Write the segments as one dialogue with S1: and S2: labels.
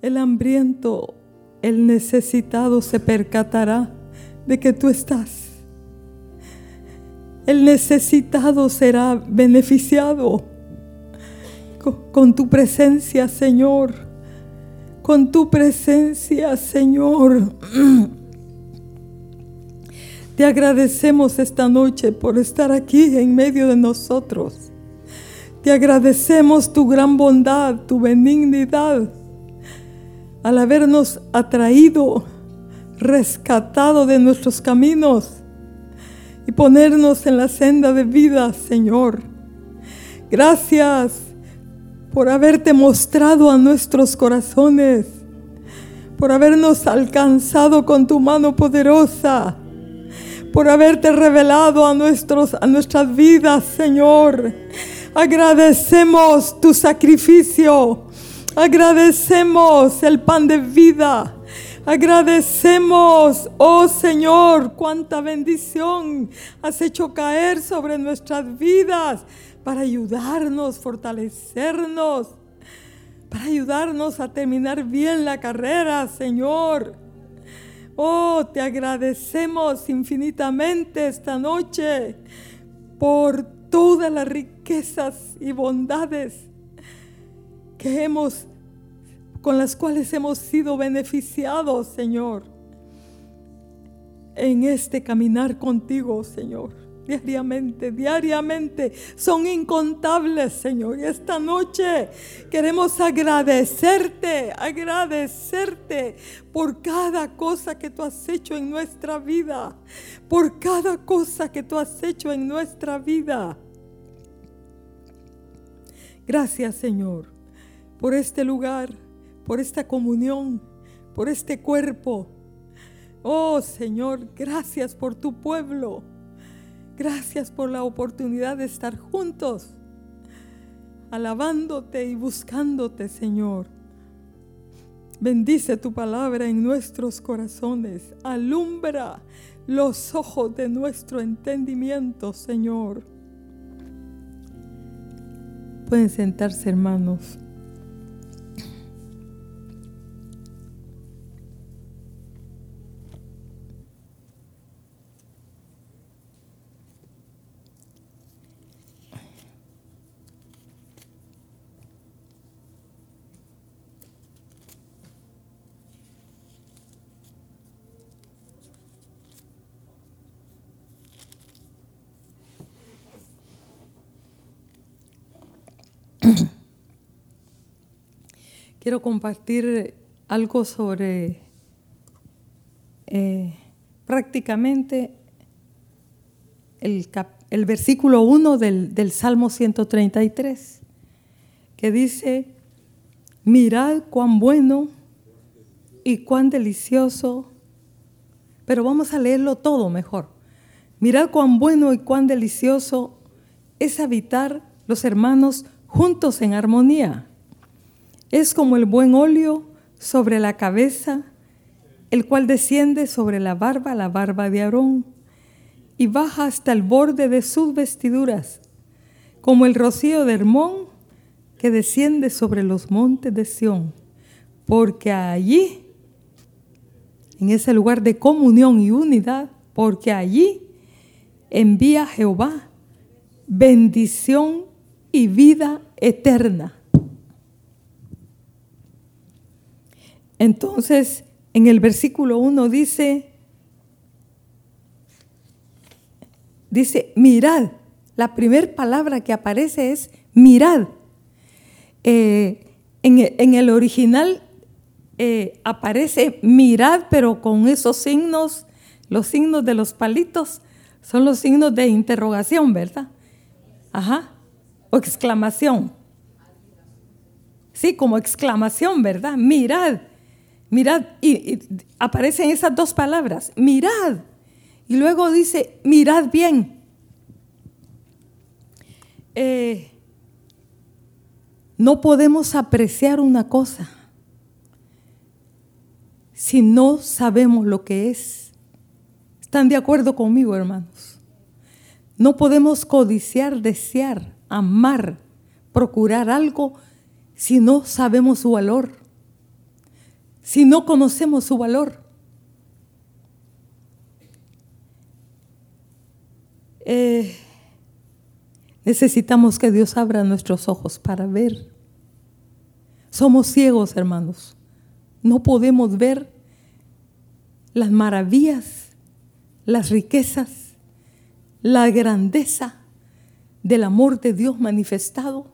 S1: El hambriento, el necesitado se percatará de que tú estás. El necesitado será beneficiado con, tu presencia, Señor. Con tu presencia, Señor. Te agradecemos esta noche por estar aquí en medio de nosotros. Te agradecemos tu gran bondad, tu benignidad, al habernos atraído, rescatado de nuestros caminos y ponernos en la senda de vida, Señor. Gracias por haberte mostrado a nuestros corazones, por habernos alcanzado con tu mano poderosa, por haberte revelado a, nuestros, a nuestras vidas, Señor. Agradecemos tu sacrificio. Agradecemos el pan de vida. Agradecemos, oh Señor, cuánta bendición has hecho caer sobre nuestras vidas para ayudarnos, fortalecernos, para ayudarnos a terminar bien la carrera, Señor. Oh, te agradecemos infinitamente esta noche por todas las riquezas y bondades que hemos con las cuales hemos sido beneficiados, Señor, en este caminar contigo, Señor. Diariamente, diariamente, son incontables, Señor. Y esta noche queremos agradecerte, agradecerte por cada cosa que tú has hecho en nuestra vida, por cada cosa que tú has hecho en nuestra vida. Gracias, Señor, por este lugar por esta comunión, por este cuerpo. Oh Señor, gracias por tu pueblo. Gracias por la oportunidad de estar juntos, alabándote y buscándote, Señor. Bendice tu palabra en nuestros corazones. Alumbra los ojos de nuestro entendimiento, Señor. Pueden sentarse, hermanos. quiero compartir algo sobre eh, prácticamente el, versículo 1 del, del Salmo 133, que dice, mirad cuán bueno y cuán delicioso, pero vamos a leerlo todo mejor. Mirad cuán bueno y cuán delicioso es habitar los hermanos juntos en armonía. Es como el buen óleo sobre la cabeza, el cual desciende sobre la barba, la barba de Aarón, y baja hasta el borde de sus vestiduras, como el rocío de Hermón que desciende sobre los montes de Sión, porque allí, en ese lugar de comunión y unidad, porque allí envía Jehová bendición y vida eterna. Entonces, en el versículo 1 dice, dice, mirad. La primera palabra que aparece es mirad. Eh, en, el original eh, aparece mirad, pero con esos signos, los signos de los palitos, son los signos de interrogación, ¿verdad? Ajá. O exclamación. Sí, como exclamación, ¿verdad? Mirad. Mirad, y, aparecen esas dos palabras, mirad. Y luego dice, mirad bien. Eh, no podemos apreciar una cosa si no sabemos lo que es. ¿Están de acuerdo conmigo, hermanos? No podemos codiciar, desear, amar, procurar algo si no sabemos su valor si no conocemos su valor. Eh, necesitamos que Dios abra nuestros ojos para ver. Somos ciegos, hermanos. No podemos ver las maravillas, las riquezas, la grandeza del amor de Dios manifestado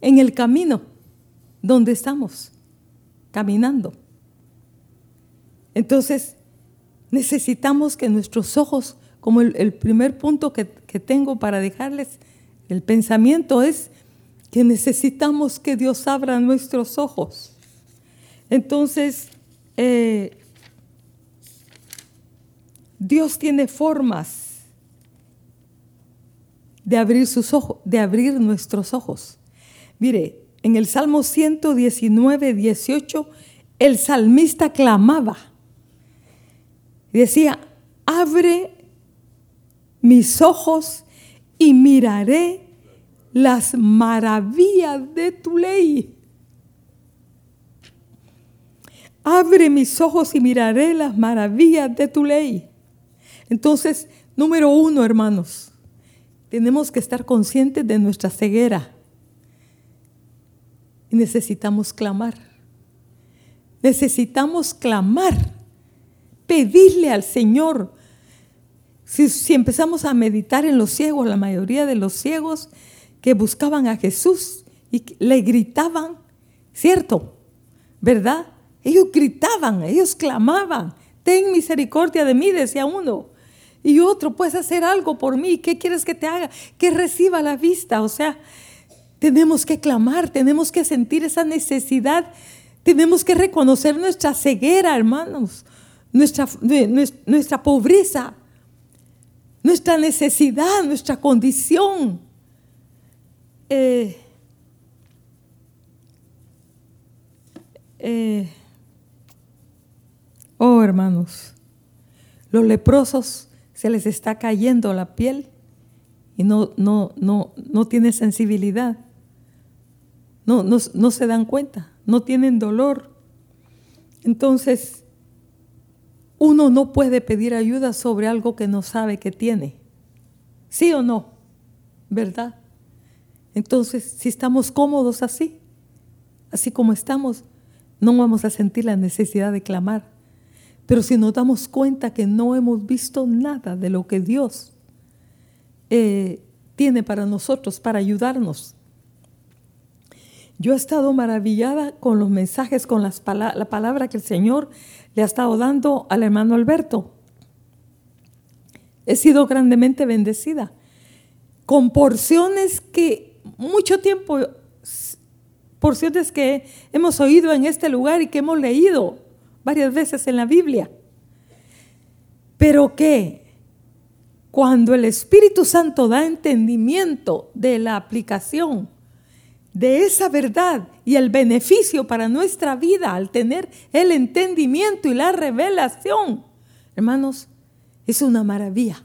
S1: en el camino donde estamos caminando. Entonces, necesitamos que nuestros ojos, como el, primer punto que, tengo para dejarles, el pensamiento es que necesitamos que Dios abra nuestros ojos. Entonces, eh, Dios tiene formas de abrir sus ojos, de abrir nuestros ojos. Mire, en el Salmo 119, 18, el salmista clamaba. Decía, abre mis ojos y miraré las maravillas de tu ley. Abre mis ojos y miraré las maravillas de tu ley. Entonces, número uno, hermanos, tenemos que estar conscientes de nuestra ceguera. Y necesitamos clamar. Necesitamos clamar, pedirle al Señor. Si, empezamos a meditar en los ciegos, la mayoría de los ciegos que buscaban a Jesús y le gritaban, ¿cierto? ¿Verdad? Ellos gritaban, ellos clamaban, ten misericordia de mí, decía uno. Y otro, puedes hacer algo por mí, ¿qué quieres que te haga? Que reciba la vista. O sea, tenemos que clamar, tenemos que sentir esa necesidad, tenemos que reconocer nuestra ceguera, hermanos, nuestra, nuestra pobreza, nuestra necesidad, nuestra condición. Eh, eh, oh, hermanos, los leprosos se les está cayendo la piel y no, no, no, no tiene sensibilidad. No, no, no se dan cuenta, no tienen dolor. Entonces, uno no puede pedir ayuda sobre algo que no sabe que tiene. ¿Sí o no? ¿Verdad? Entonces, si estamos cómodos así, así como estamos, no vamos a sentir la necesidad de clamar. Pero si nos damos cuenta que no hemos visto nada de lo que Dios eh, tiene para nosotros, para ayudarnos. Yo he estado maravillada con los mensajes, con las la palabra que el Señor le ha estado dando al hermano Alberto. He sido grandemente bendecida con porciones que mucho tiempo, porciones que hemos oído en este lugar y que hemos leído varias veces en la Biblia. Pero que cuando el Espíritu Santo da entendimiento de la aplicación de esa verdad y el beneficio para nuestra vida al tener el entendimiento y la revelación, hermanos, es una maravilla.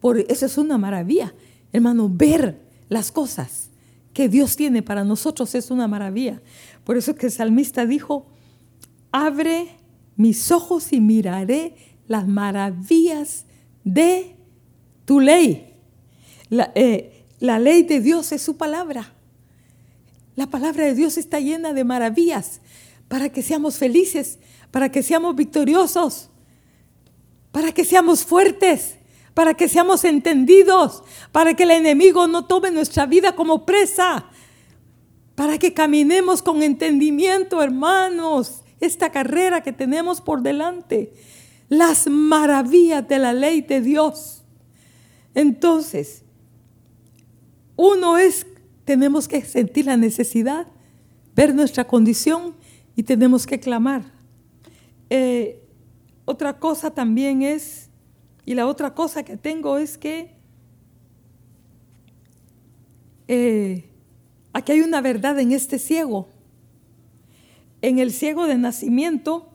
S1: Por eso es una maravilla, hermano, ver las cosas que Dios tiene para nosotros es una maravilla. Por eso que el salmista dijo, abre mis ojos y miraré las maravillas de tu ley. Eh, la, ley de Dios es su palabra. La palabra de Dios está llena de maravillas para que seamos felices, para que seamos victoriosos, para que seamos fuertes, para que seamos entendidos, para que el enemigo no tome nuestra vida como presa, para que caminemos con entendimiento, hermanos esta carrera que tenemos por delante, las maravillas de la ley de Dios. Entonces, uno es, tenemos que sentir la necesidad, ver nuestra condición y tenemos que clamar. Eh, otra cosa también es, y la otra cosa que tengo es que eh, aquí hay una verdad en este ciego en el ciego de nacimiento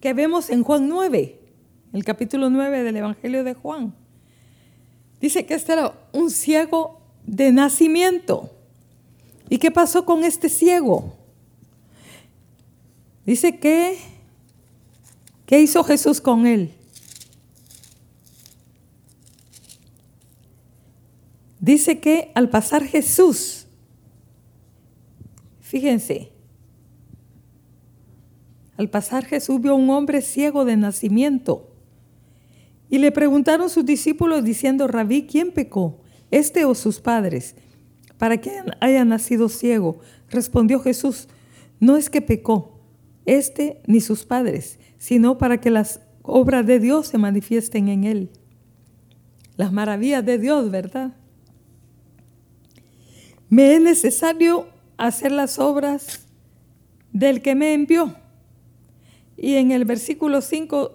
S1: que vemos en Juan 9, el capítulo 9 del Evangelio de Juan. Dice que este era un ciego de nacimiento. ¿Y qué pasó con este ciego? Dice que, ¿qué hizo Jesús con él? Dice que al pasar Jesús, fíjense, al pasar Jesús vio a un hombre ciego de nacimiento. Y le preguntaron sus discípulos diciendo, Rabí, ¿quién pecó? ¿Este o sus padres? Para que haya nacido ciego. Respondió Jesús, no es que pecó, este ni sus padres, sino para que las obras de Dios se manifiesten en él. Las maravillas de Dios, ¿verdad? Me es necesario hacer las obras del que me envió. Y en el versículo 5,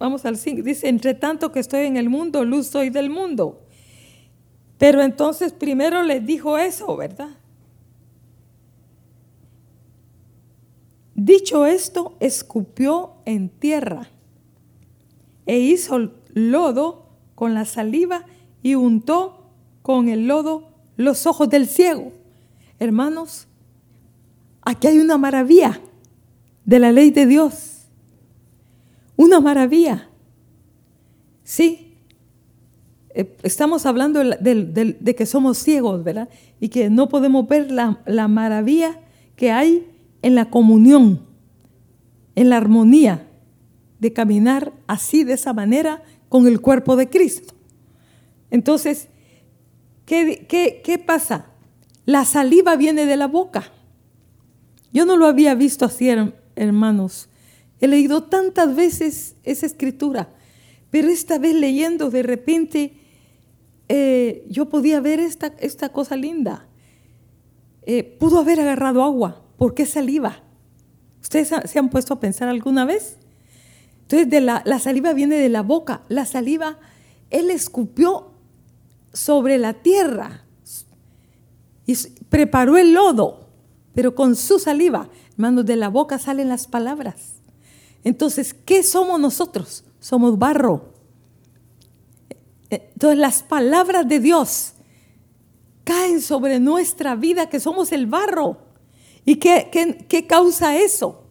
S1: vamos al 5, dice, entre tanto que estoy en el mundo, luz soy del mundo. Pero entonces primero les dijo eso, ¿verdad? Dicho esto, escupió en tierra e hizo lodo con la saliva y untó con el lodo los ojos del ciego. Hermanos, aquí hay una maravilla de la ley de Dios. Una maravilla. Sí, eh, estamos hablando de, que somos ciegos, ¿verdad? Y que no podemos ver la, la maravilla que hay en la comunión, en la armonía de caminar así, de esa manera, con el cuerpo de Cristo. Entonces, ¿Qué, pasa? La saliva viene de la boca. Yo no lo había visto así, hermanos. He leído tantas veces esa escritura, pero esta vez leyendo de repente eh, yo podía ver esta, esta cosa linda. Eh, pudo haber agarrado agua. ¿Por qué saliva? ¿Ustedes se han puesto a pensar alguna vez? Entonces, de la, la saliva viene de la boca. La saliva, él escupió sobre la tierra y preparó el lodo, pero con su saliva, hermanos, de la boca salen las palabras. Entonces, ¿qué somos nosotros? Somos barro. Entonces, las palabras de Dios caen sobre nuestra vida, que somos el barro. ¿Y qué, qué causa eso?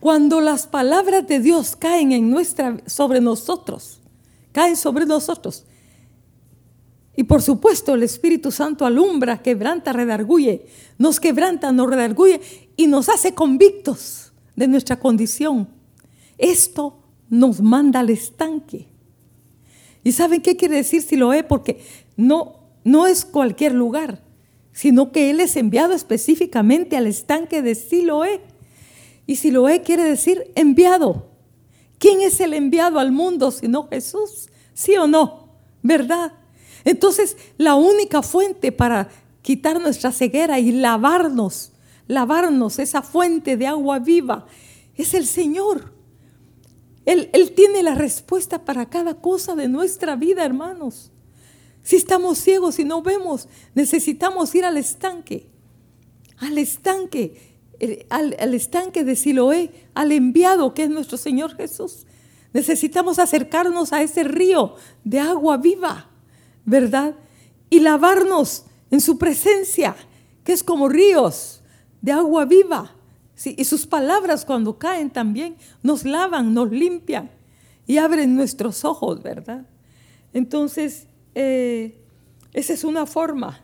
S1: Cuando las palabras de Dios caen en nuestra, sobre nosotros, caen sobre nosotros, y por supuesto el Espíritu Santo alumbra, quebranta, redarguye, nos quebranta, nos redarguye y nos hace convictos de nuestra condición. Esto nos manda al estanque. ¿Y saben qué quiere decir Siloé? Porque no, no es cualquier lugar, sino que Él es enviado específicamente al estanque de Siloé. Y Siloé quiere decir enviado. ¿Quién es el enviado al mundo sino Jesús? ¿Sí o no? ¿Verdad? Entonces, la única fuente para quitar nuestra ceguera y lavarnos, lavarnos esa fuente de agua viva, es el Señor. Él, Él, tiene la respuesta para cada cosa de nuestra vida, hermanos. Si estamos ciegos y no vemos, necesitamos ir al estanque, al estanque, al, al estanque de Siloé, al enviado que es nuestro Señor Jesús. Necesitamos acercarnos a ese río de agua viva. ¿Verdad? Y lavarnos en su presencia, que es como ríos de agua viva. Y sus palabras cuando caen también nos lavan, nos limpian y abren nuestros ojos, ¿verdad? Entonces, eh, esa es una forma.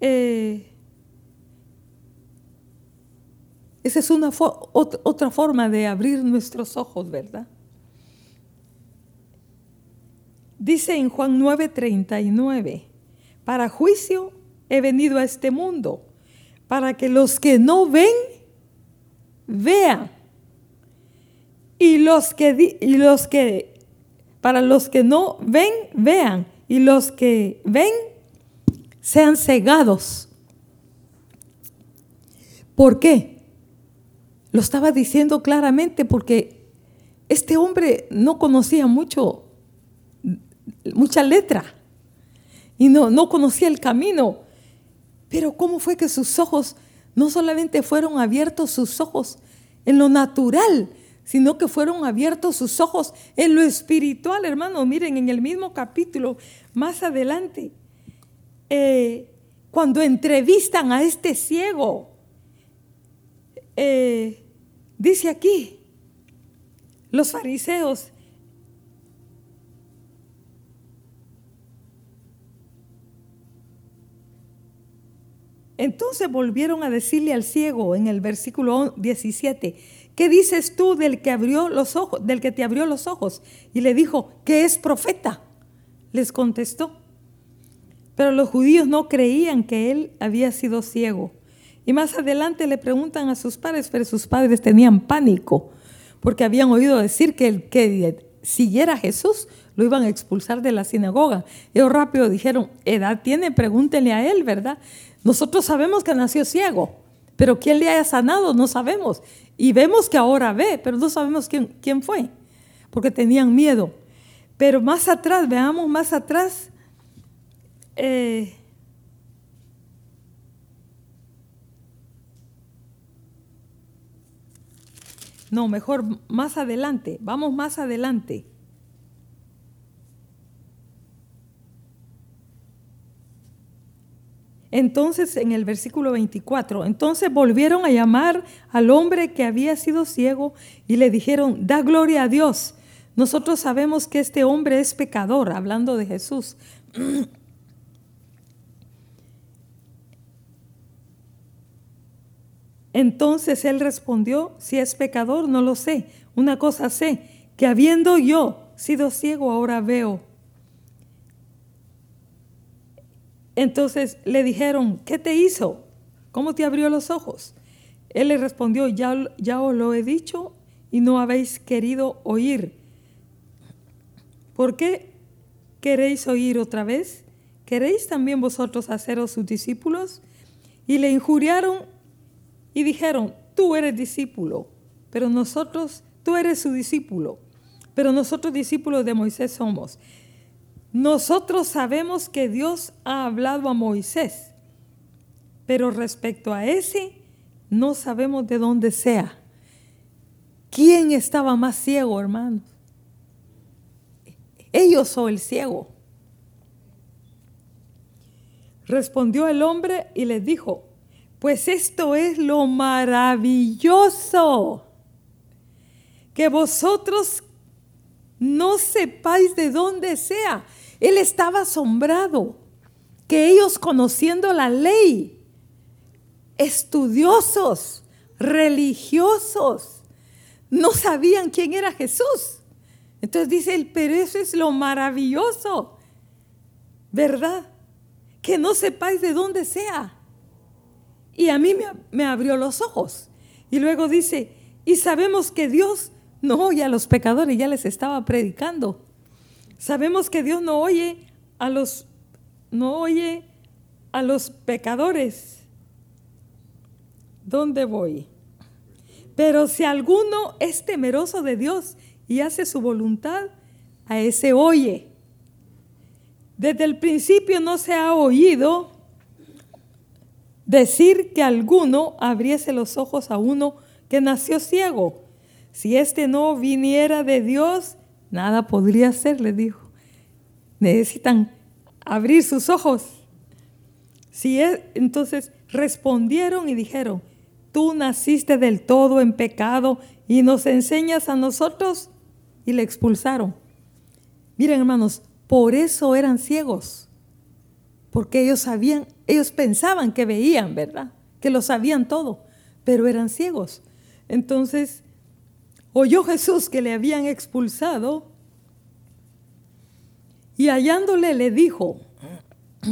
S1: Eh, esa es una otra forma de abrir nuestros ojos, ¿verdad? Dice en Juan 9:39, para juicio he venido a este mundo, para que los que no ven, vean. Y los que, y los que para los que no ven, vean. Y los que ven, sean cegados. ¿Por qué? Lo estaba diciendo claramente porque este hombre no conocía mucho mucha letra y no, no conocía el camino. Pero ¿cómo fue que sus ojos no solamente fueron abiertos sus ojos en lo natural, sino que fueron abiertos sus ojos en lo espiritual, hermano? Miren, en el mismo capítulo, más adelante, eh, cuando entrevistan a este ciego, eh, dice aquí, los fariseos Entonces volvieron a decirle al ciego en el versículo 17, ¿qué dices tú del que abrió los ojos, del que te abrió los ojos? Y le dijo, que es profeta. Les contestó. Pero los judíos no creían que él había sido ciego. Y más adelante le preguntan a sus padres, pero sus padres tenían pánico, porque habían oído decir que el que siguiera a Jesús lo iban a expulsar de la sinagoga. Ellos rápido dijeron, edad tiene, pregúntenle a él, ¿verdad? Nosotros sabemos que nació ciego, pero quién le haya sanado no sabemos. Y vemos que ahora ve, pero no sabemos quién, quién fue, porque tenían miedo. Pero más atrás, veamos más atrás. Eh, no, mejor más adelante, vamos más adelante. Entonces, en el versículo 24, entonces volvieron a llamar al hombre que había sido ciego y le dijeron, da gloria a Dios. Nosotros sabemos que este hombre es pecador, hablando de Jesús. Entonces él respondió, si es pecador, no lo sé. Una cosa sé, que habiendo yo sido ciego, ahora veo. Entonces le dijeron, ¿qué te hizo? ¿Cómo te abrió los ojos? Él le respondió, ya, ya os lo he dicho y no habéis querido oír. ¿Por qué queréis oír otra vez? ¿Queréis también vosotros haceros sus discípulos? Y le injuriaron y dijeron, tú eres discípulo, pero nosotros, tú eres su discípulo, pero nosotros discípulos de Moisés somos. Nosotros sabemos que Dios ha hablado a Moisés, pero respecto a ese, no sabemos de dónde sea. ¿Quién estaba más ciego, hermanos? Ellos o el ciego. Respondió el hombre y les dijo, pues esto es lo maravilloso, que vosotros no sepáis de dónde sea. Él estaba asombrado que ellos conociendo la ley, estudiosos, religiosos, no sabían quién era Jesús. Entonces dice él, pero eso es lo maravilloso, ¿verdad? Que no sepáis de dónde sea. Y a mí me, me abrió los ojos. Y luego dice, y sabemos que Dios no oye a los pecadores, ya les estaba predicando. Sabemos que Dios no oye a los no oye a los pecadores. ¿Dónde voy? Pero si alguno es temeroso de Dios y hace su voluntad, a ese oye. Desde el principio no se ha oído decir que alguno abriese los ojos a uno que nació ciego. Si éste no viniera de Dios, Nada podría ser, le dijo. Necesitan abrir sus ojos. Si es, entonces respondieron y dijeron, tú naciste del todo en pecado y nos enseñas a nosotros y le expulsaron. Miren hermanos, por eso eran ciegos, porque ellos sabían, ellos pensaban que veían, ¿verdad? Que lo sabían todo, pero eran ciegos. Entonces oyó Jesús que le habían expulsado y hallándole le dijo,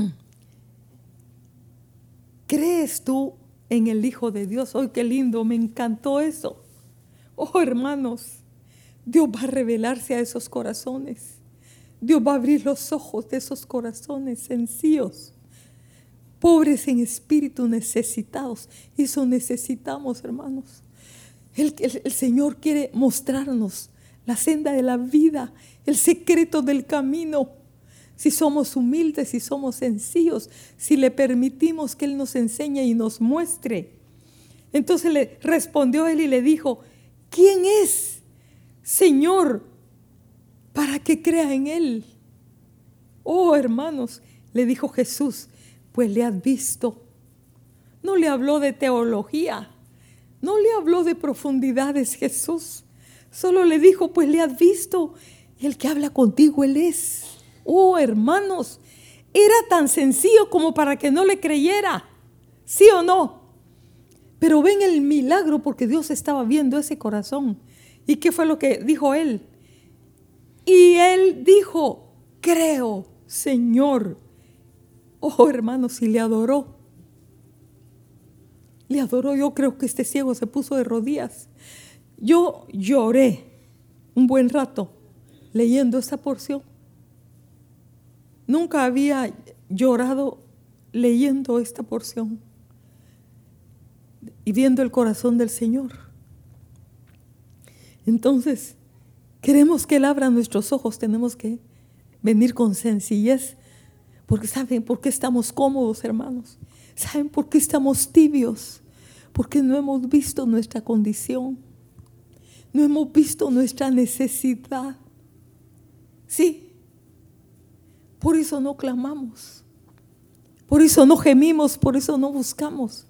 S1: ¿crees tú en el Hijo de Dios? ¡Ay, qué lindo! Me encantó eso. Oh, hermanos, Dios va a revelarse a esos corazones. Dios va a abrir los ojos de esos corazones sencillos, pobres en espíritu, necesitados. Eso necesitamos, hermanos. El, Señor quiere mostrarnos la senda de la vida, el secreto del camino. Si somos humildes, si somos sencillos, si le permitimos que Él nos enseñe y nos muestre. Entonces le respondió Él y le dijo, ¿quién es, Señor, para que crea en Él? Oh, hermanos, le dijo Jesús, pues le has visto. No le habló de teología, No le habló de profundidades Jesús. Solo le dijo, pues le has visto. Y el que habla contigo, Él es. Oh, hermanos, era tan sencillo como para que no le creyera. ¿Sí o no? Pero ven el milagro porque Dios estaba viendo ese corazón. ¿Y qué fue lo que dijo él? Y él dijo, creo, Señor. Oh, hermanos, y le adoró. Le adoró. Yo creo que este ciego se puso de rodillas. Yo lloré un buen rato leyendo esta porción. Nunca había llorado leyendo esta porción y viendo el corazón del Señor. Entonces, queremos que Él abra nuestros ojos, tenemos que venir con sencillez, porque ¿saben por qué estamos cómodos, hermanos? ¿Saben por qué estamos tibios? Porque no hemos visto nuestra condición, no hemos visto nuestra necesidad. Sí, por eso no clamamos, por eso no gemimos, por eso no buscamos.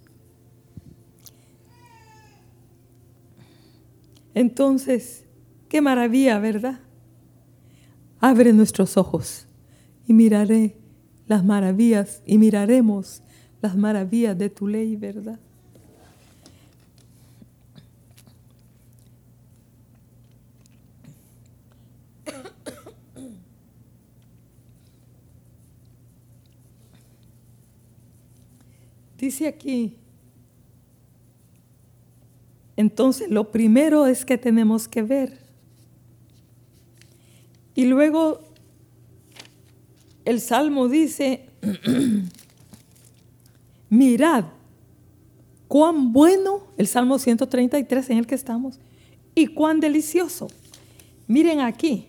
S1: Entonces, qué maravilla, ¿verdad? Abre nuestros ojos y miraré las maravillas y miraremos las maravillas de tu ley, ¿verdad? Dice aquí, entonces, lo primero es que tenemos que ver. Y luego el Salmo dice, mirad cuán bueno, el Salmo 133 en el que estamos, y cuán delicioso. Miren aquí,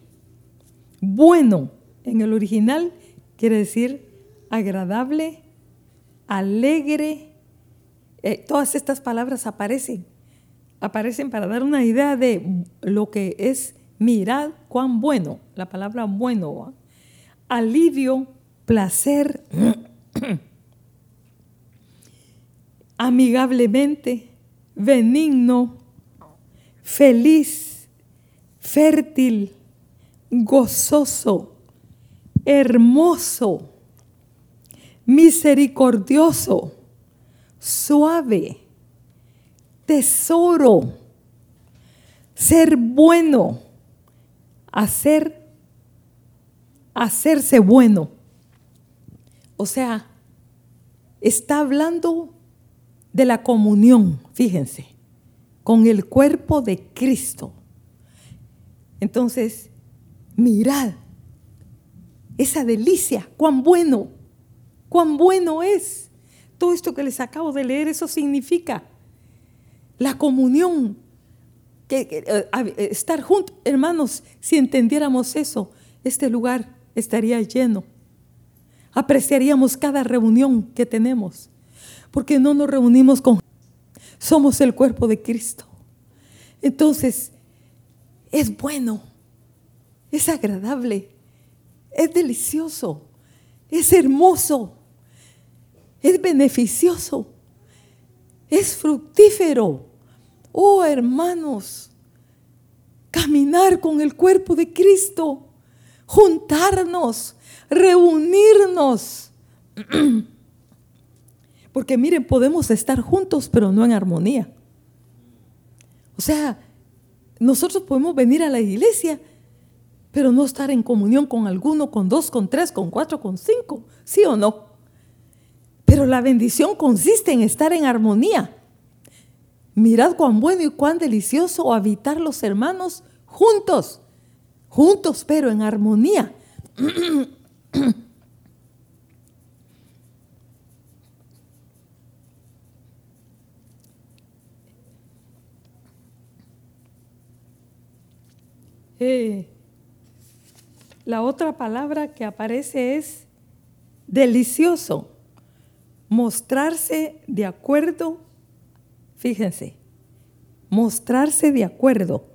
S1: bueno en el original quiere decir agradable, alegre. Eh, todas estas palabras aparecen aparecen para dar una idea de lo que es mirad cuán bueno, la palabra bueno, alivio, placer, amigablemente, benigno, feliz, fértil, gozoso, hermoso, misericordioso, suave tesoro, ser bueno, hacer, hacerse bueno. O sea, está hablando de la comunión, fíjense, con el cuerpo de Cristo. Entonces, mirad esa delicia, cuán bueno, cuán bueno es. Todo esto que les acabo de leer, eso significa la comunión, que, eh, eh, estar juntos. Hermanos, si entendiéramos eso, este lugar estaría lleno. Apreciaríamos cada reunión que tenemos, porque no nos reunimos con... Somos el cuerpo de Cristo. Entonces, es bueno, es agradable, es delicioso, es hermoso, es beneficioso, es fructífero. Oh hermanos, caminar con el cuerpo de Cristo, juntarnos, reunirnos. Porque miren, podemos estar juntos, pero no en armonía. O sea, nosotros podemos venir a la iglesia, pero no estar en comunión con alguno, con dos, con tres, con cuatro, con cinco. ¿Sí o no? Pero la bendición consiste en estar en armonía. Mirad cuán bueno y cuán delicioso habitar los hermanos juntos, juntos pero en armonía. Eh, la otra palabra que aparece es delicioso, mostrarse de acuerdo Fíjense, mostrarse de acuerdo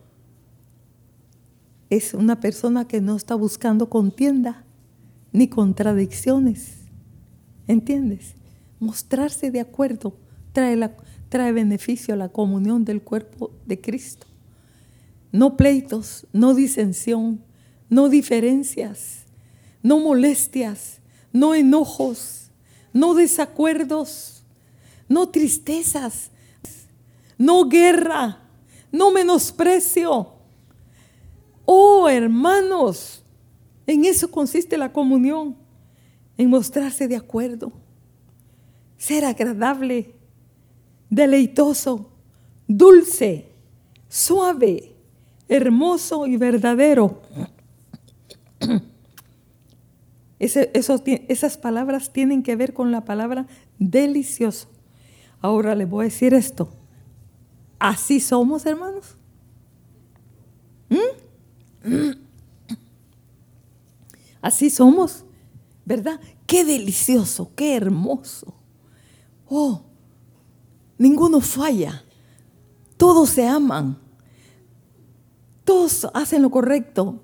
S1: es una persona que no está buscando contienda ni contradicciones. ¿Entiendes? Mostrarse de acuerdo trae, la, trae beneficio a la comunión del cuerpo de Cristo. No pleitos, no disensión, no diferencias, no molestias, no enojos, no desacuerdos, no tristezas, no guerra, no menosprecio. Oh, hermanos, en eso consiste la comunión, en mostrarse de acuerdo, ser agradable, deleitoso, dulce, suave, hermoso y verdadero. esas palabras tienen que ver con la palabra delicioso. Ahora les voy a decir esto. Así somos, hermanos. ¿Mm? Así somos, ¿verdad? Qué delicioso, qué hermoso. Oh, ninguno falla. Todos se aman. Todos hacen lo correcto.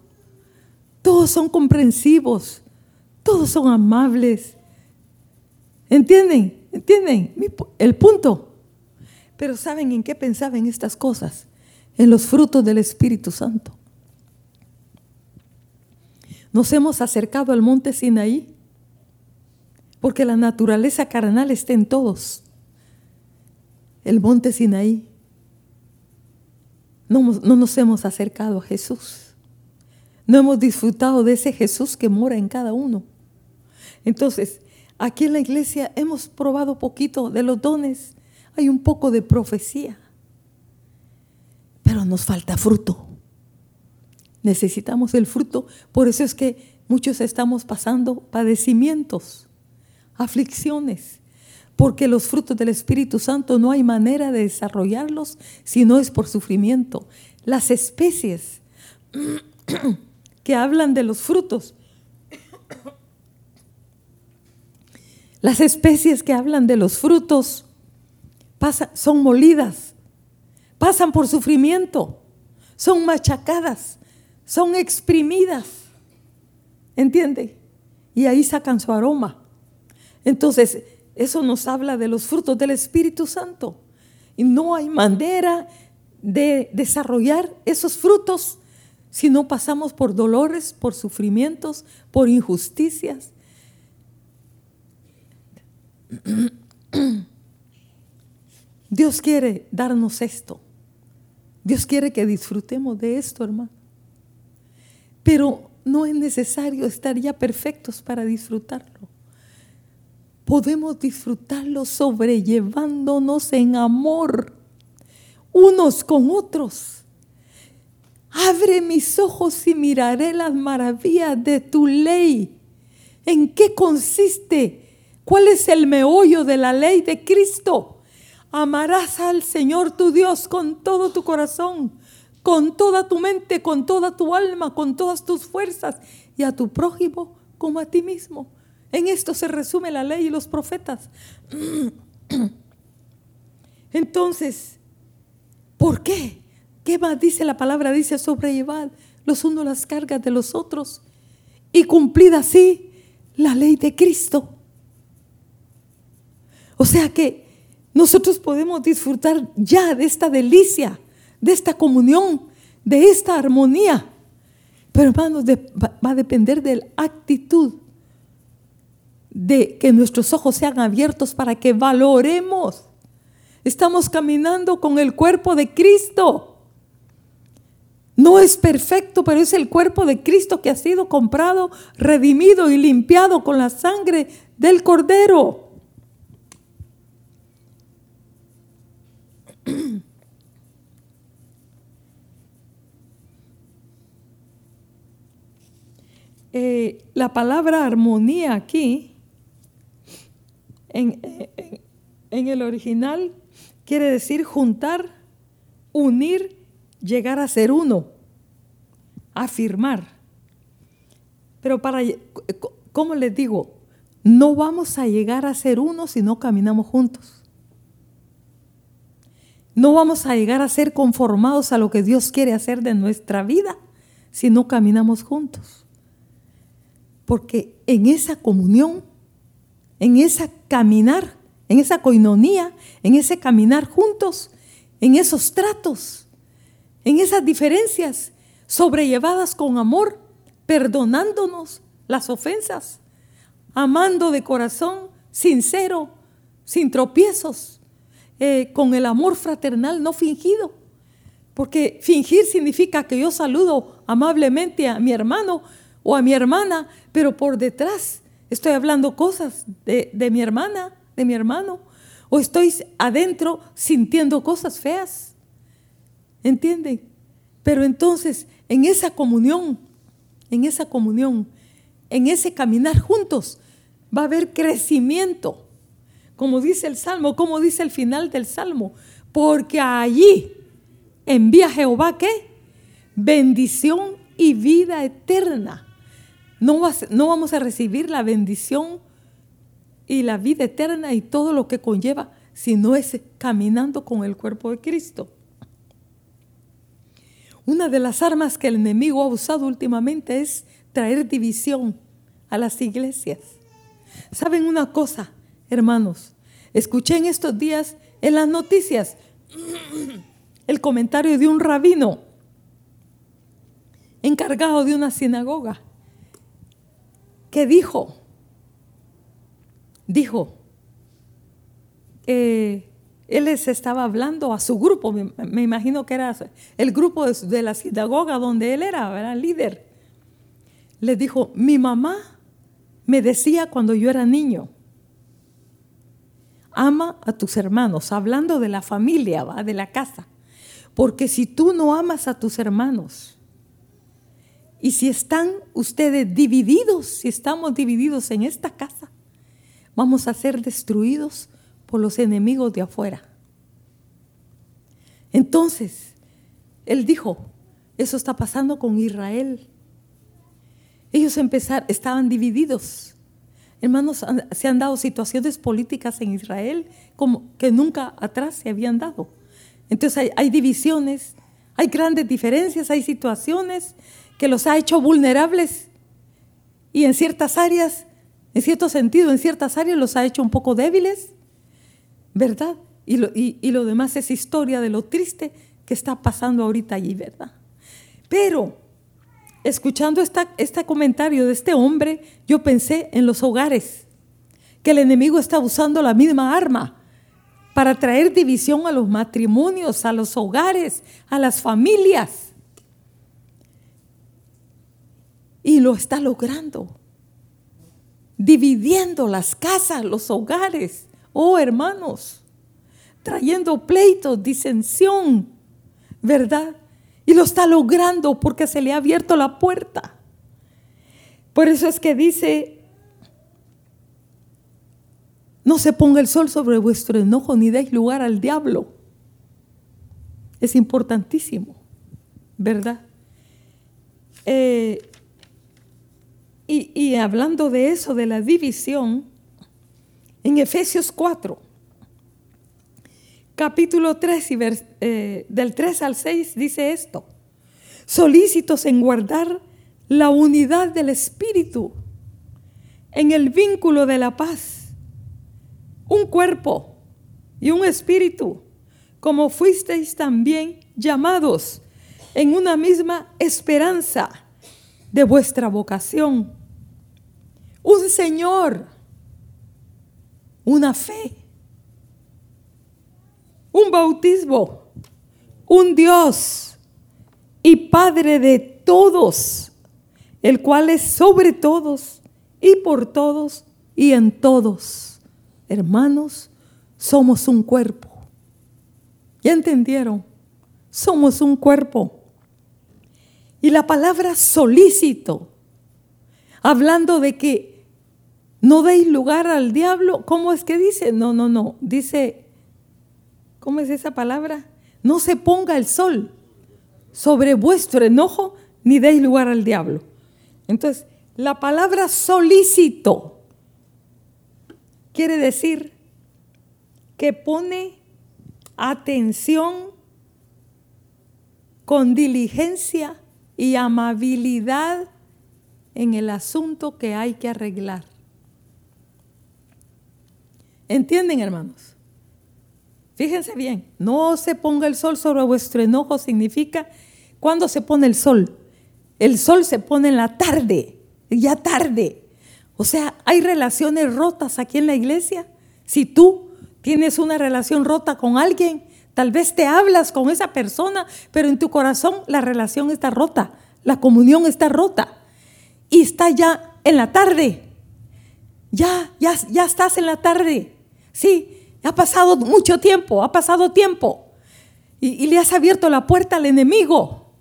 S1: Todos son comprensivos. Todos son amables. ¿Entienden? ¿Entienden? El punto. Pero ¿saben en qué pensaba en estas cosas? En los frutos del Espíritu Santo. Nos hemos acercado al monte Sinaí porque la naturaleza carnal está en todos. El monte Sinaí. No, no nos hemos acercado a Jesús. No hemos disfrutado de ese Jesús que mora en cada uno. Entonces, aquí en la iglesia hemos probado poquito de los dones hay un poco de profecía, pero nos falta fruto. Necesitamos el fruto, por eso es que muchos estamos pasando padecimientos, aflicciones, porque los frutos del Espíritu Santo no hay manera de desarrollarlos si no es por sufrimiento. Las especies que hablan de los frutos, las especies que hablan de los frutos son molidas, pasan por sufrimiento, son machacadas, son exprimidas. ¿Entiende? Y ahí sacan su aroma. Entonces, eso nos habla de los frutos del Espíritu Santo. Y no hay manera de desarrollar esos frutos si no pasamos por dolores, por sufrimientos, por injusticias. Dios quiere darnos esto. Dios quiere que disfrutemos de esto, hermano. Pero no es necesario estar ya perfectos para disfrutarlo. Podemos disfrutarlo sobrellevándonos en amor unos con otros. Abre mis ojos y miraré las maravillas de tu ley. ¿En qué consiste? ¿Cuál es el meollo de la ley de Cristo? Amarás al Señor tu Dios con todo tu corazón, con toda tu mente, con toda tu alma, con todas tus fuerzas y a tu prójimo como a ti mismo. En esto se resume la ley y los profetas. Entonces, ¿por qué? ¿Qué más dice la palabra? Dice sobrellevar los unos las cargas de los otros y cumplir así la ley de Cristo. O sea que nosotros podemos disfrutar ya de esta delicia, de esta comunión, de esta armonía. Pero hermanos, va a depender de la actitud, de que nuestros ojos sean abiertos para que valoremos. Estamos caminando con el cuerpo de Cristo. No es perfecto, pero es el cuerpo de Cristo que ha sido comprado, redimido y limpiado con la sangre del Cordero. Eh, la palabra armonía aquí, en, el original, quiere decir juntar, unir, llegar a ser uno, afirmar. Pero para, ¿cómo les digo? No vamos a llegar a ser uno si no caminamos juntos. No vamos a llegar a ser conformados a lo que Dios quiere hacer de nuestra vida si no caminamos juntos. Porque en esa comunión, en esa caminar, en esa coinonía, en ese caminar juntos, en esos tratos, en esas diferencias sobrellevadas con amor, perdonándonos las ofensas, amando de corazón, sincero, sin tropiezos, eh, con el amor fraternal no fingido. Porque fingir significa que yo saludo amablemente a mi hermano o a mi hermana, pero por detrás estoy hablando cosas de, de mi hermana, de mi hermano, o estoy adentro sintiendo cosas feas. ¿Entienden? Pero entonces, en esa comunión, en esa comunión, en ese caminar juntos, va a haber crecimiento. Como dice el Salmo, como dice el final del Salmo, porque allí envía Jehová qué? Bendición y vida eterna. No, no vamos a recibir la bendición y la vida eterna y todo lo que conlleva, sino es caminando con el cuerpo de Cristo. Una de las armas que el enemigo ha usado últimamente es traer división a las iglesias. ¿Saben una cosa, hermanos? Escuché en estos días en las noticias el comentario de un rabino encargado de una sinagoga que dijo, dijo, eh, él les estaba hablando a su grupo, me, imagino que era el grupo de, la sinagoga donde él era, era líder. Le dijo, mi mamá me decía cuando yo era niño, ama a tus hermanos, hablando de la familia, ¿va? de la casa. Porque si tú no amas a tus hermanos, y si están ustedes divididos, si estamos divididos en esta casa, vamos a ser destruidos por los enemigos de afuera. Entonces, él dijo, eso está pasando con Israel. Ellos empezaron, estaban divididos. Hermanos, se han dado situaciones políticas en Israel como que nunca atrás se habían dado. Entonces hay, hay divisiones, hay grandes diferencias, hay situaciones que los ha hecho vulnerables y en ciertas áreas, en cierto sentido, en ciertas áreas los ha hecho un poco débiles ¿verdad? Y lo, y, lo demás es historia de lo triste que está pasando ahorita allí, ¿verdad? Pero escuchando esta, este comentario de este hombre, yo pensé en los hogares, que el enemigo está usando la misma arma para traer división a los matrimonios, a los hogares, a las familias. Y lo está logrando, dividiendo las casas, los hogares oh hermanos, trayendo pleitos, disensión, ¿verdad? Y lo está logrando porque se le ha abierto la puerta. Por eso es que dice, no se ponga el sol sobre vuestro enojo ni deis lugar al diablo. Es importantísimo, ¿verdad? Eh, y, hablando de eso, de la división, en Efesios 4, capítulo 3 y eh, del 3 al 6 dice esto, solícitos en guardar la unidad del Espíritu, en el vínculo de la paz, un cuerpo y un espíritu, como fuisteis también llamados en una misma esperanza de vuestra vocación. Un Señor una fe, un bautismo, un Dios y Padre de todos, el cual es sobre todos y por todos y en todos. Hermanos, somos un cuerpo. ¿Ya entendieron? Somos un cuerpo. Y la palabra solícito, hablando de que no deis lugar al diablo. ¿Cómo es que dice? No, no, no. Dice, ¿cómo es esa palabra? No se ponga el sol sobre vuestro enojo, ni deis lugar al diablo. Entonces, la palabra solícito quiere decir que pone atención con diligencia y amabilidad en el asunto que hay que arreglar. ¿Entienden, hermanos? Fíjense bien, no se ponga el sol sobre vuestro enojo significa cuando se pone el sol. El sol se pone en la tarde, ya tarde. O sea, hay relaciones rotas aquí en la iglesia. Si tú tienes una relación rota con alguien, tal vez te hablas con esa persona, pero en tu corazón la relación está rota, la comunión está rota y está ya en la tarde. Ya, ya, ya estás en la tarde. Sí, ha pasado mucho tiempo, ha pasado tiempo. Y, y, le has abierto la puerta al enemigo.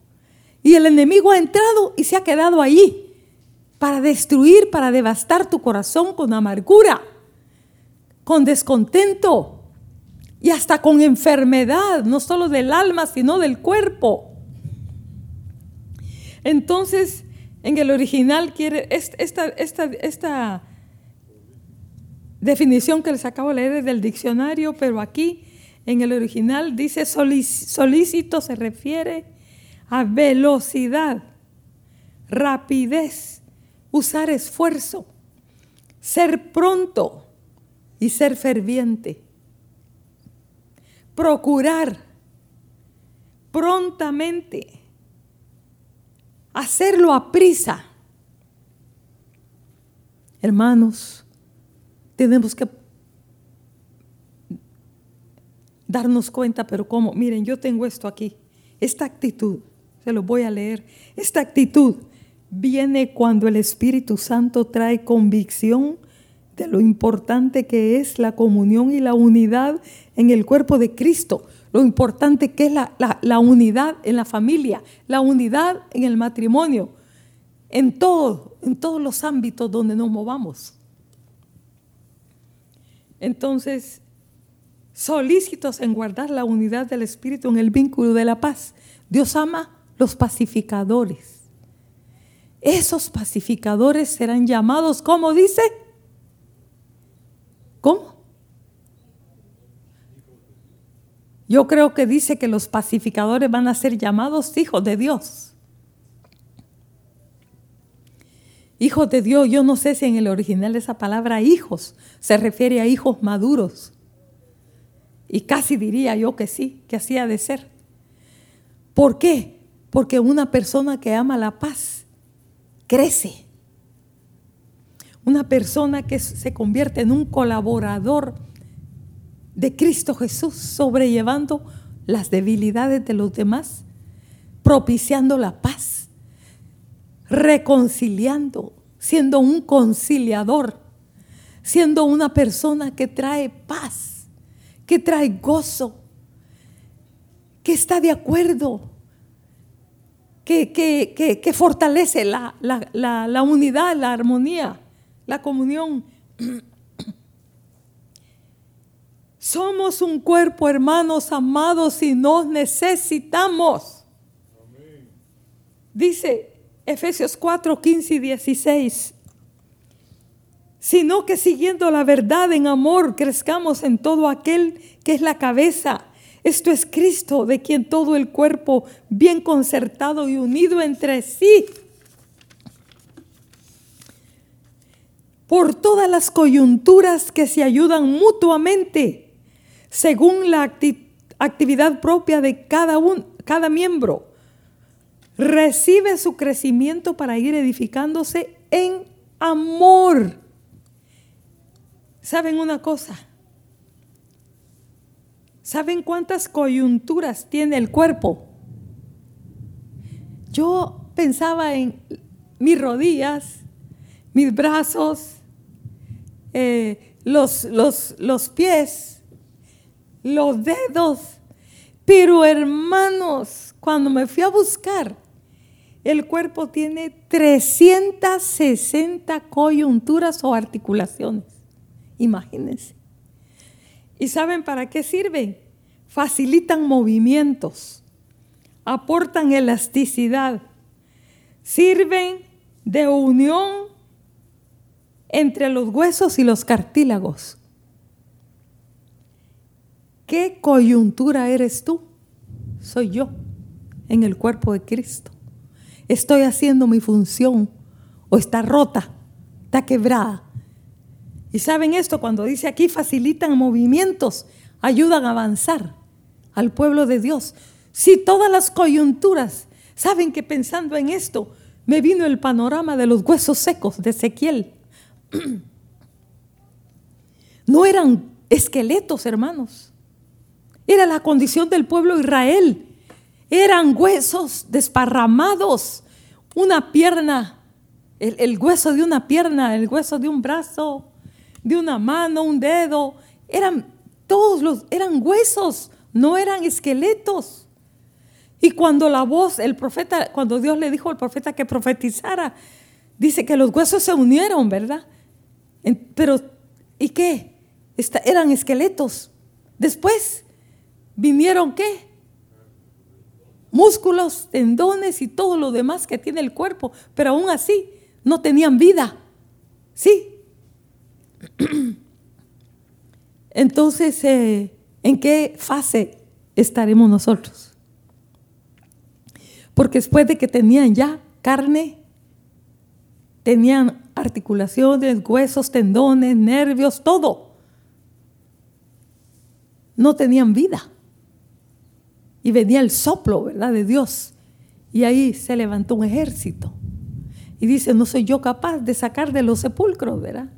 S1: Y el enemigo ha entrado y se ha quedado ahí para destruir, para devastar tu corazón con amargura, con descontento y hasta con enfermedad, no solo del alma, sino del cuerpo. Entonces, en el original quiere esta, esta, esta definición que les acabo de leer del diccionario, pero aquí en el original dice solícito se refiere a velocidad, rapidez, usar esfuerzo, ser pronto y ser ferviente. Procurar prontamente, hacerlo a prisa. Hermanos, tenemos que darnos cuenta, pero ¿cómo? Miren, yo tengo esto aquí, esta actitud, se lo voy a leer, esta actitud viene cuando el Espíritu Santo trae convicción de lo importante que es la comunión y la unidad en el cuerpo de Cristo, lo importante que es la, unidad en la familia, la unidad en el matrimonio, en todo, en todos los ámbitos donde nos movamos. Entonces, solícitos en guardar la unidad del Espíritu en el vínculo de la paz. Dios ama los pacificadores. Esos pacificadores serán llamados, ¿cómo dice? ¿Cómo? Yo creo que dice que los pacificadores van a ser llamados hijos de Dios. Hijos de Dios, yo no sé si en el original esa palabra hijos se refiere a hijos maduros. Y casi diría yo que sí, que así ha de ser. ¿Por qué? Porque una persona que ama la paz crece. Una persona que se convierte en un colaborador de Cristo Jesús, sobrellevando las debilidades de los demás, propiciando la paz, reconciliando, siendo un conciliador, siendo una persona que trae paz, que trae gozo, que está de acuerdo que, fortalece la, la unidad, la armonía, la comunión. Somos un cuerpo, hermanos amados, y nos necesitamos. Dice Efesios 4, 15 y 16. Sino que siguiendo la verdad en amor, crezcamos en todo aquel que es la cabeza esto es Cristo, de quien todo el cuerpo, bien concertado y unido entre sí, por todas las coyunturas que se ayudan mutuamente, según la actividad propia de cada, un, cada miembro, recibe su crecimiento para ir edificándose en amor. ¿Saben una cosa? ¿Saben cuántas coyunturas tiene el cuerpo? Yo pensaba en mis rodillas, mis brazos, eh, los, los, los pies, los dedos. Pero hermanos, cuando me fui a buscar, el cuerpo tiene 360 coyunturas o articulaciones. Imagínense. ¿Y saben para qué sirven? Facilitan movimientos, aportan elasticidad, sirven de unión entre los huesos y los cartílagos. ¿Qué coyuntura eres tú? Soy yo en el cuerpo de Cristo. Estoy haciendo mi función o está rota, está quebrada. Y saben esto, cuando dice aquí facilitan movimientos, ayudan a avanzar al pueblo de Dios. Si todas las coyunturas, saben que pensando en esto, me vino el panorama de los huesos secos de Ezequiel. No eran esqueletos, hermanos. Era la condición del pueblo de Israel. Eran huesos desparramados. Una pierna, el, hueso de una pierna, el hueso de un brazo, de una mano, un dedo. Eran todos los, eran huesos, no eran esqueletos. Y cuando la voz, el profeta, cuando Dios le dijo al profeta que profetizara, dice que los huesos se unieron, ¿verdad? Pero, ¿y qué? eran esqueletos. Después vinieron qué? Músculos, tendones y todo lo demás que tiene el cuerpo, pero aún así no tenían vida. ¿Sí? Entonces, eh, ¿en qué fase estaremos nosotros? Porque después de que tenían ya carne, tenían articulaciones, huesos, tendones, nervios, todo no tenían vida. Y venía el soplo, ¿verdad?, de Dios. Y ahí se levantó un ejército. Y dice, no soy yo capaz de sacar de los sepulcros, ¿verdad?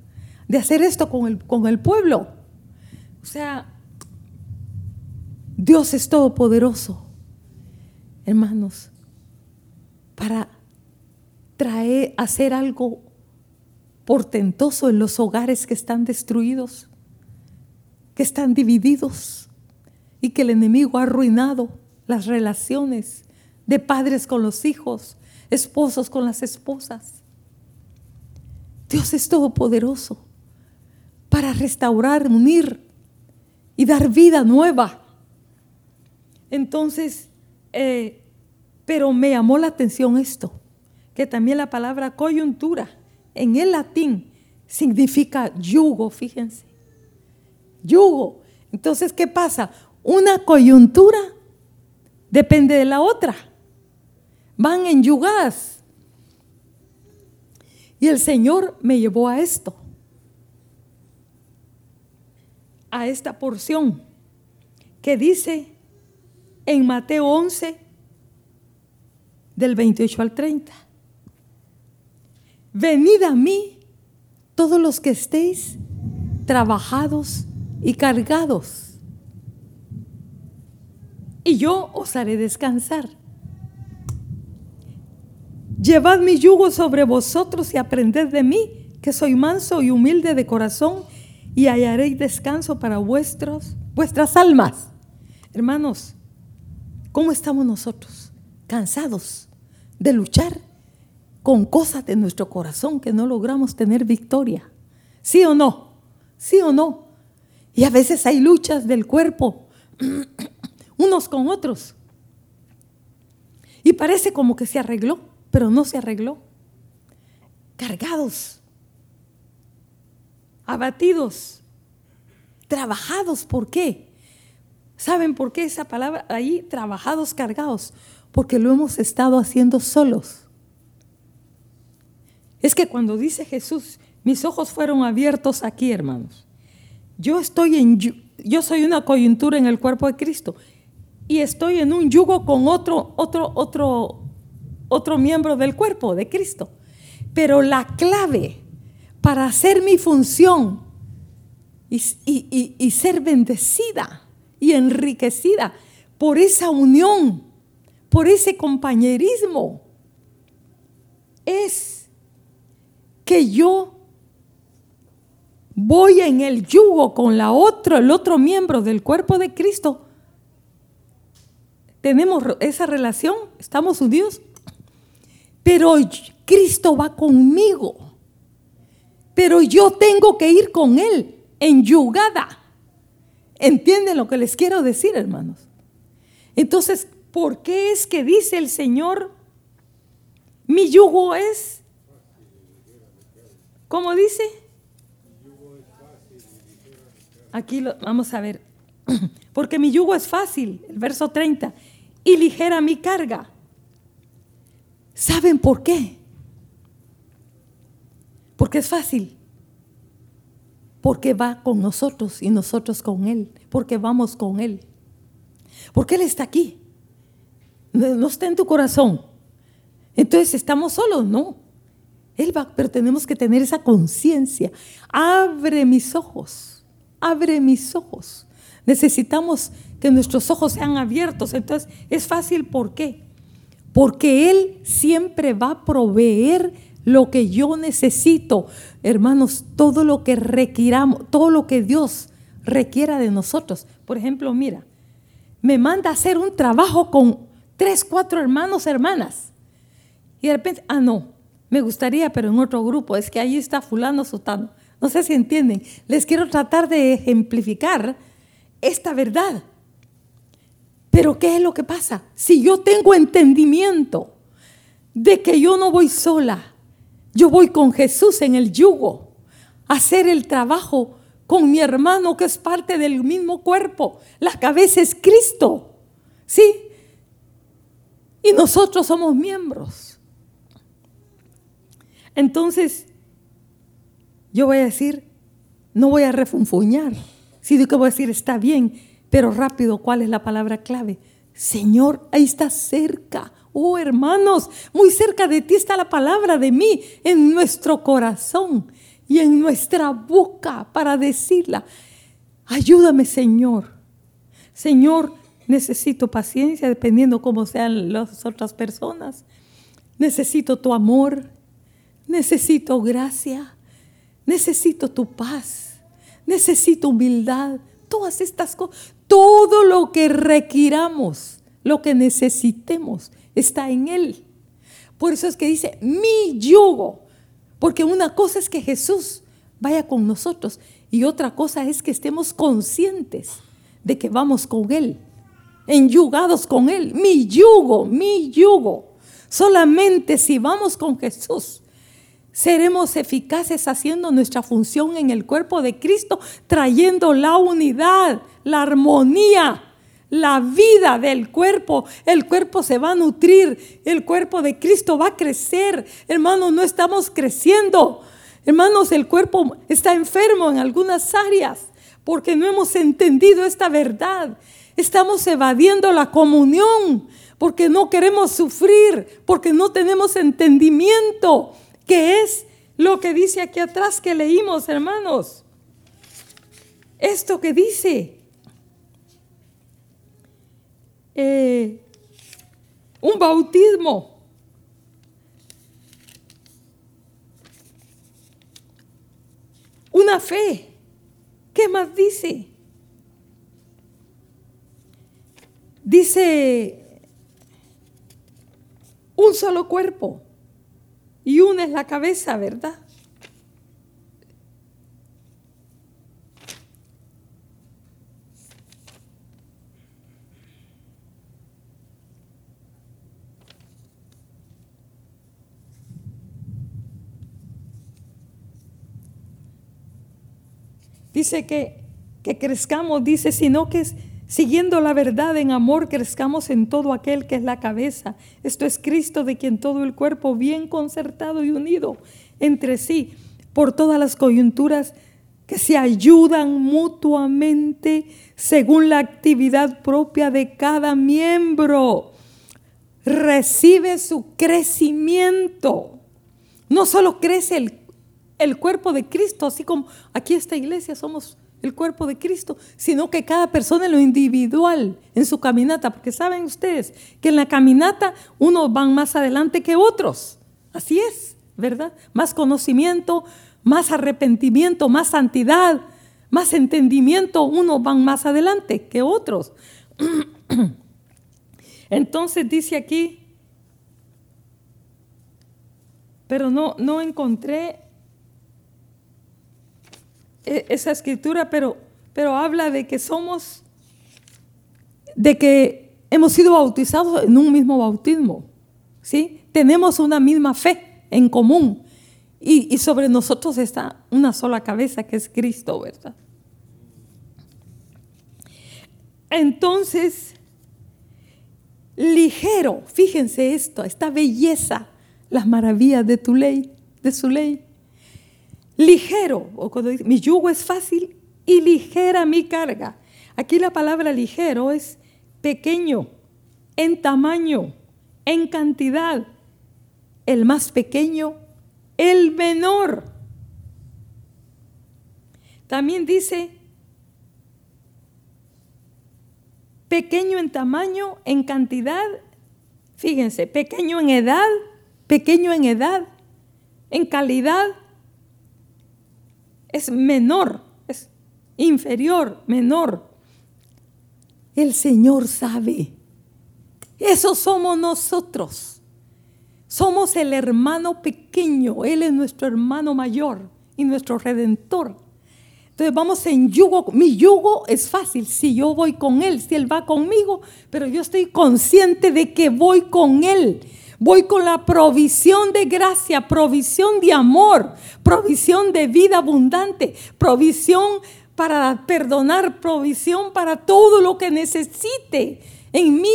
S1: De hacer esto con el, con el pueblo. O sea, Dios es todopoderoso, hermanos, para traer, hacer algo portentoso en los hogares que están destruidos que están divididos y que el enemigo ha arruinado las relaciones de padres con los hijos, esposos con las esposas. Dios es todopoderoso para restaurar, unir y dar vida nueva. Entonces, eh, pero me llamó la atención esto, que también la palabra coyuntura en el latín significa yugo, fíjense yugo. Entonces, ¿qué pasa? Una coyuntura depende de la otra. Van en yugadas. Y el Señor me llevó a esto, a esta porción que dice en Mateo 11, del 28 al 30. Venid a mí todos los que estéis trabajados y cargados, y yo os haré descansar. Llevad mi yugo sobre vosotros y aprended de mí, que soy manso y humilde de corazón, y hallaréis descanso para vuestros, vuestras almas. Hermanos, ¿cómo estamos nosotros? Cansados de luchar con cosas de nuestro corazón que no logramos tener victoria. ¿Sí o no? ¿Sí o no? Y a veces hay luchas del cuerpo, unos con otros. Y parece como que se arregló, pero no se arregló. Cargados, abatidos, trabajados. ¿Por qué? ¿Saben por qué esa palabra ahí? Trabajados, cargados. Porque lo hemos estado haciendo solos. Es que cuando dice Jesús, mis ojos fueron abiertos aquí, hermanos. Yo estoy en yo soy una coyuntura en el cuerpo de Cristo y estoy en un yugo con otro otro otro otro miembro del cuerpo de Cristo. Pero la clave para hacer mi función y, y ser bendecida y enriquecida por esa unión, por ese compañerismo, es que yo voy en el yugo con la otro, el otro miembro del cuerpo de Cristo, tenemos esa relación, estamos unidos, pero Cristo va conmigo, pero yo tengo que ir con Él en yugada. ¿Entienden lo que les quiero decir, hermanos? Entonces, ¿por qué es que dice el Señor, mi yugo es, ¿cómo dice? Aquí lo, vamos a ver. Porque mi yugo es fácil, el verso 30, y ligera mi carga. ¿Saben por qué? Porque es fácil. porque va con nosotros y nosotros con Él, porque vamos con Él. Porque Él está aquí. No está en tu corazón. Entonces estamos solos, no. Él va, pero tenemos que tener esa conciencia. Abre mis ojos, abre mis ojos. Necesitamos que nuestros ojos sean abiertos. Entonces es fácil, ¿por qué? Porque Él siempre va a proveer lo que yo necesito. Hermanos, todo lo que requiramos, todo lo que Dios requiera de nosotros. Por ejemplo, mira, me manda a hacer un trabajo con tres, cuatro hermanos, hermanas. Y de repente, ah, no, me gustaría, pero en otro grupo, es que ahí está fulano, sotano. No sé si entienden. Les quiero tratar de ejemplificar esta verdad. Pero ¿qué es lo que pasa? Si yo tengo entendimiento de que yo no voy sola, yo voy con Jesús en el yugo a hacer el trabajo con mi hermano que es parte del mismo cuerpo. La cabeza es Cristo. ¿Sí? Y nosotros somos miembros. Entonces, yo voy a decir, no voy a refunfuñar, sino que voy a decir, está bien, pero rápido, ¿cuál es la palabra clave? Señor, ahí está cerca. Oh, hermanos, muy cerca de ti está la palabra de mí en nuestro corazón y en nuestra boca para decirla. Ayúdame, Señor. Señor, necesito paciencia dependiendo cómo sean las otras personas. Necesito tu amor. Necesito gracia. Necesito tu paz. Necesito humildad. Todas estas cosas. Todo lo que requiramos, lo que necesitemos, está en Él. Por eso es que dice, mi yugo. Porque una cosa es que Jesús vaya con nosotros y otra cosa es que estemos conscientes de que vamos con Él, enyugados con Él. Mi yugo, mi yugo. Solamente si vamos con Jesús, seremos eficaces haciendo nuestra función en el cuerpo de Cristo, trayendo la unidad, la armonía la vida del cuerpo. El cuerpo se va a nutrir, el cuerpo de Cristo va a crecer. Hermanos, no estamos creciendo. Hermanos, el cuerpo está enfermo en algunas áreas porque no hemos entendido esta verdad. Estamos evadiendo la comunión porque no queremos sufrir, porque no tenemos entendimiento, que es lo que dice aquí atrás que leímos, hermanos. Esto que dice, eh, un bautismo. Una fe. ¿Qué más dice? Dice un solo cuerpo y una es la cabeza, ¿verdad? Dice que, que crezcamos, dice, sino que siguiendo la verdad en amor, crezcamos en todo aquel que es la cabeza. Esto es Cristo de quien todo el cuerpo bien concertado y unido entre sí por todas las coyunturas que se ayudan mutuamente según la actividad propia de cada miembro. Recibe su crecimiento. No solo crece el el cuerpo de Cristo, así como aquí esta iglesia somos el cuerpo de Cristo, sino que cada persona en lo individual, en su caminata, porque saben ustedes que en la caminata unos van más adelante que otros, así es, ¿verdad? Más conocimiento, más arrepentimiento, más santidad, más entendimiento, unos van más adelante que otros. Entonces dice aquí, pero no, no encontré esa escritura, pero, pero habla de que somos, de que hemos sido bautizados en un mismo bautismo, ¿sí? Tenemos una misma fe en común y, y sobre nosotros está una sola cabeza que es Cristo, ¿verdad? Entonces, ligero, fíjense esto, esta belleza, las maravillas de tu ley, de su ley ligero, o cuando dice, mi yugo es fácil y ligera mi carga. Aquí la palabra ligero es pequeño, en tamaño, en cantidad. El más pequeño, el menor. También dice, pequeño en tamaño, en cantidad. Fíjense, pequeño en edad, pequeño en edad, en calidad. Es menor, es inferior, menor. El Señor sabe. Eso somos nosotros. Somos el hermano pequeño. Él es nuestro hermano mayor y nuestro redentor. Entonces vamos en yugo. Mi yugo es fácil si yo voy con Él, si Él va conmigo, pero yo estoy consciente de que voy con Él. Voy con la provisión de gracia, provisión de amor, provisión de vida abundante, provisión para perdonar, provisión para todo lo que necesite en mi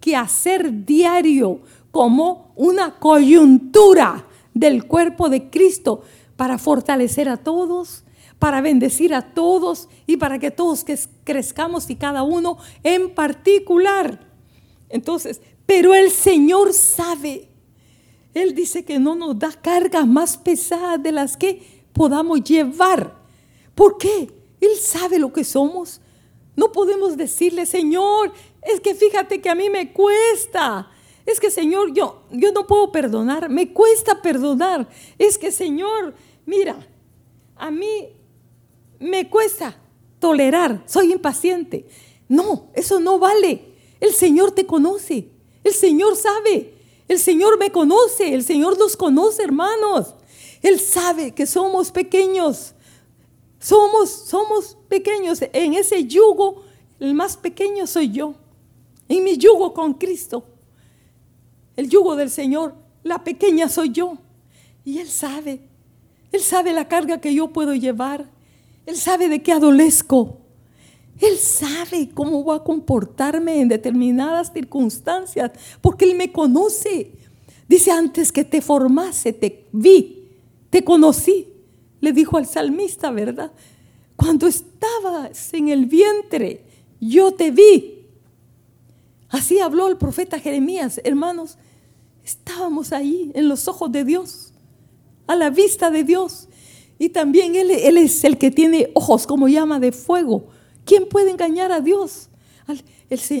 S1: quehacer diario como una coyuntura del cuerpo de Cristo para fortalecer a todos, para bendecir a todos y para que todos crezcamos y cada uno en particular. Entonces, pero el Señor sabe. Él dice que no nos da cargas más pesadas de las que podamos llevar. ¿Por qué? Él sabe lo que somos. No podemos decirle, Señor, es que fíjate que a mí me cuesta. Es que, Señor, yo, yo no puedo perdonar. Me cuesta perdonar. Es que, Señor, mira, a mí me cuesta tolerar. Soy impaciente. No, eso no vale. El Señor te conoce. El Señor sabe. El Señor me conoce. El Señor nos conoce, hermanos. Él sabe que somos pequeños. Somos, somos pequeños. En ese yugo, el más pequeño soy yo. En mi yugo con Cristo. El yugo del Señor, la pequeña soy yo. Y Él sabe. Él sabe la carga que yo puedo llevar. Él sabe de qué adolezco. Él sabe cómo voy a comportarme en determinadas circunstancias, porque Él me conoce. Dice, antes que te formase, te vi, te conocí le dijo al salmista, ¿verdad? Cuando estabas en el vientre, yo te vi. Así habló el profeta Jeremías, hermanos. Estábamos ahí en los ojos de Dios, a la vista de Dios. Y también Él, él es el que tiene ojos como llama de fuego. ¿Quién puede engañar a Dios?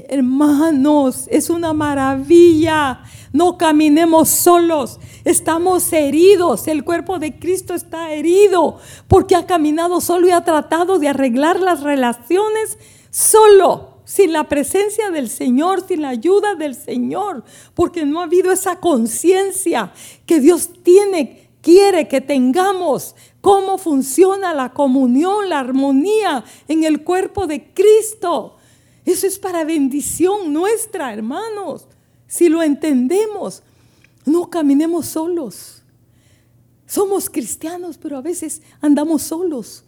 S1: hermanos, es una maravilla. No caminemos solos. Estamos heridos. El cuerpo de Cristo está herido porque ha caminado solo y ha tratado de arreglar las relaciones solo, sin la presencia del Señor, sin la ayuda del Señor, porque no ha habido esa conciencia que Dios tiene, quiere que tengamos cómo funciona la comunión, la armonía en el cuerpo de Cristo. Eso es para bendición nuestra, hermanos. Si lo entendemos, no caminemos solos. Somos cristianos, pero a veces andamos solos.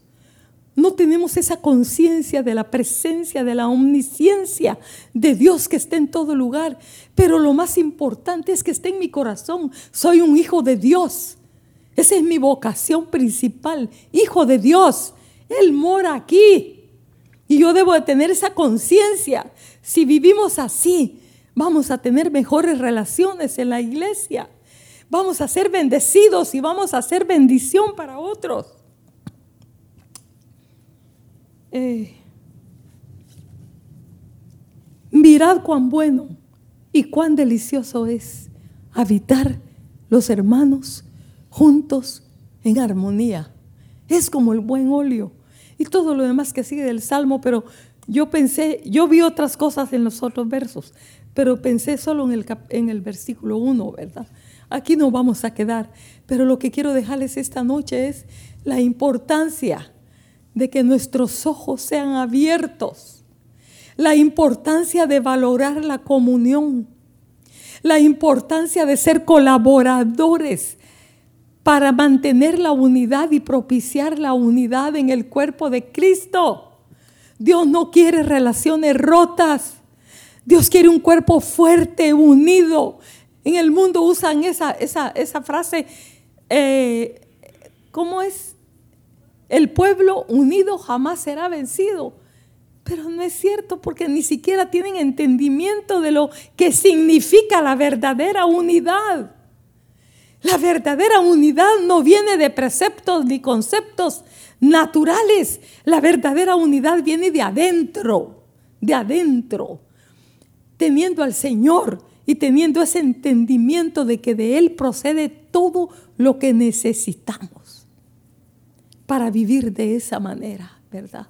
S1: No tenemos esa conciencia de la presencia, de la omnisciencia de Dios que está en todo lugar. Pero lo más importante es que esté en mi corazón. Soy un hijo de Dios. Esa es mi vocación principal. Hijo de Dios. Él mora aquí. Y yo debo de tener esa conciencia. Si vivimos así, vamos a tener mejores relaciones en la iglesia. Vamos a ser bendecidos y vamos a hacer bendición para otros. Eh, mirad cuán bueno y cuán delicioso es habitar los hermanos juntos en armonía. Es como el buen óleo y todo lo demás que sigue del Salmo, pero yo pensé, yo vi otras cosas en los otros versos, pero pensé solo en el, en el versículo 1, ¿verdad? Aquí nos vamos a quedar, pero lo que quiero dejarles esta noche es la importancia de que nuestros ojos sean abiertos, la importancia de valorar la comunión, la importancia de ser colaboradores para mantener la unidad y propiciar la unidad en el cuerpo de Cristo. Dios no quiere relaciones rotas. Dios quiere un cuerpo fuerte, unido. En el mundo usan esa, esa, frase, eh, ¿cómo es? El pueblo unido jamás será vencido. Pero no es cierto porque ni siquiera tienen entendimiento de lo que significa la verdadera unidad. La verdadera unidad no viene de preceptos ni conceptos naturales. La verdadera unidad viene de adentro, de adentro. Teniendo al Señor y teniendo ese entendimiento de que de Él procede todo lo que necesitamos para vivir de esa manera, ¿verdad?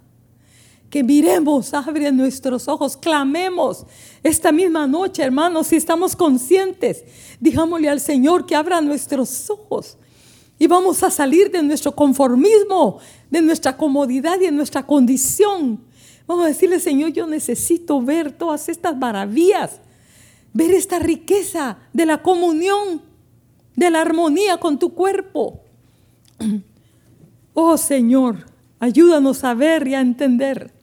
S1: Que miremos, abre nuestros ojos, clamemos esta misma noche, hermanos, si estamos conscientes, digámosle al Señor que abra nuestros ojos y vamos a salir de nuestro conformismo, de nuestra comodidad y de nuestra condición. Vamos a decirle, Señor, yo necesito ver todas estas maravillas, ver esta riqueza de la comunión, de la armonía con tu cuerpo. Oh Señor, ayúdanos a ver y a entender.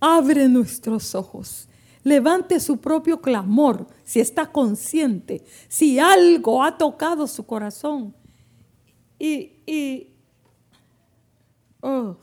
S1: Abre nuestros ojos. Levante su propio clamor si está consciente, si algo ha tocado su corazón. Y, y oh.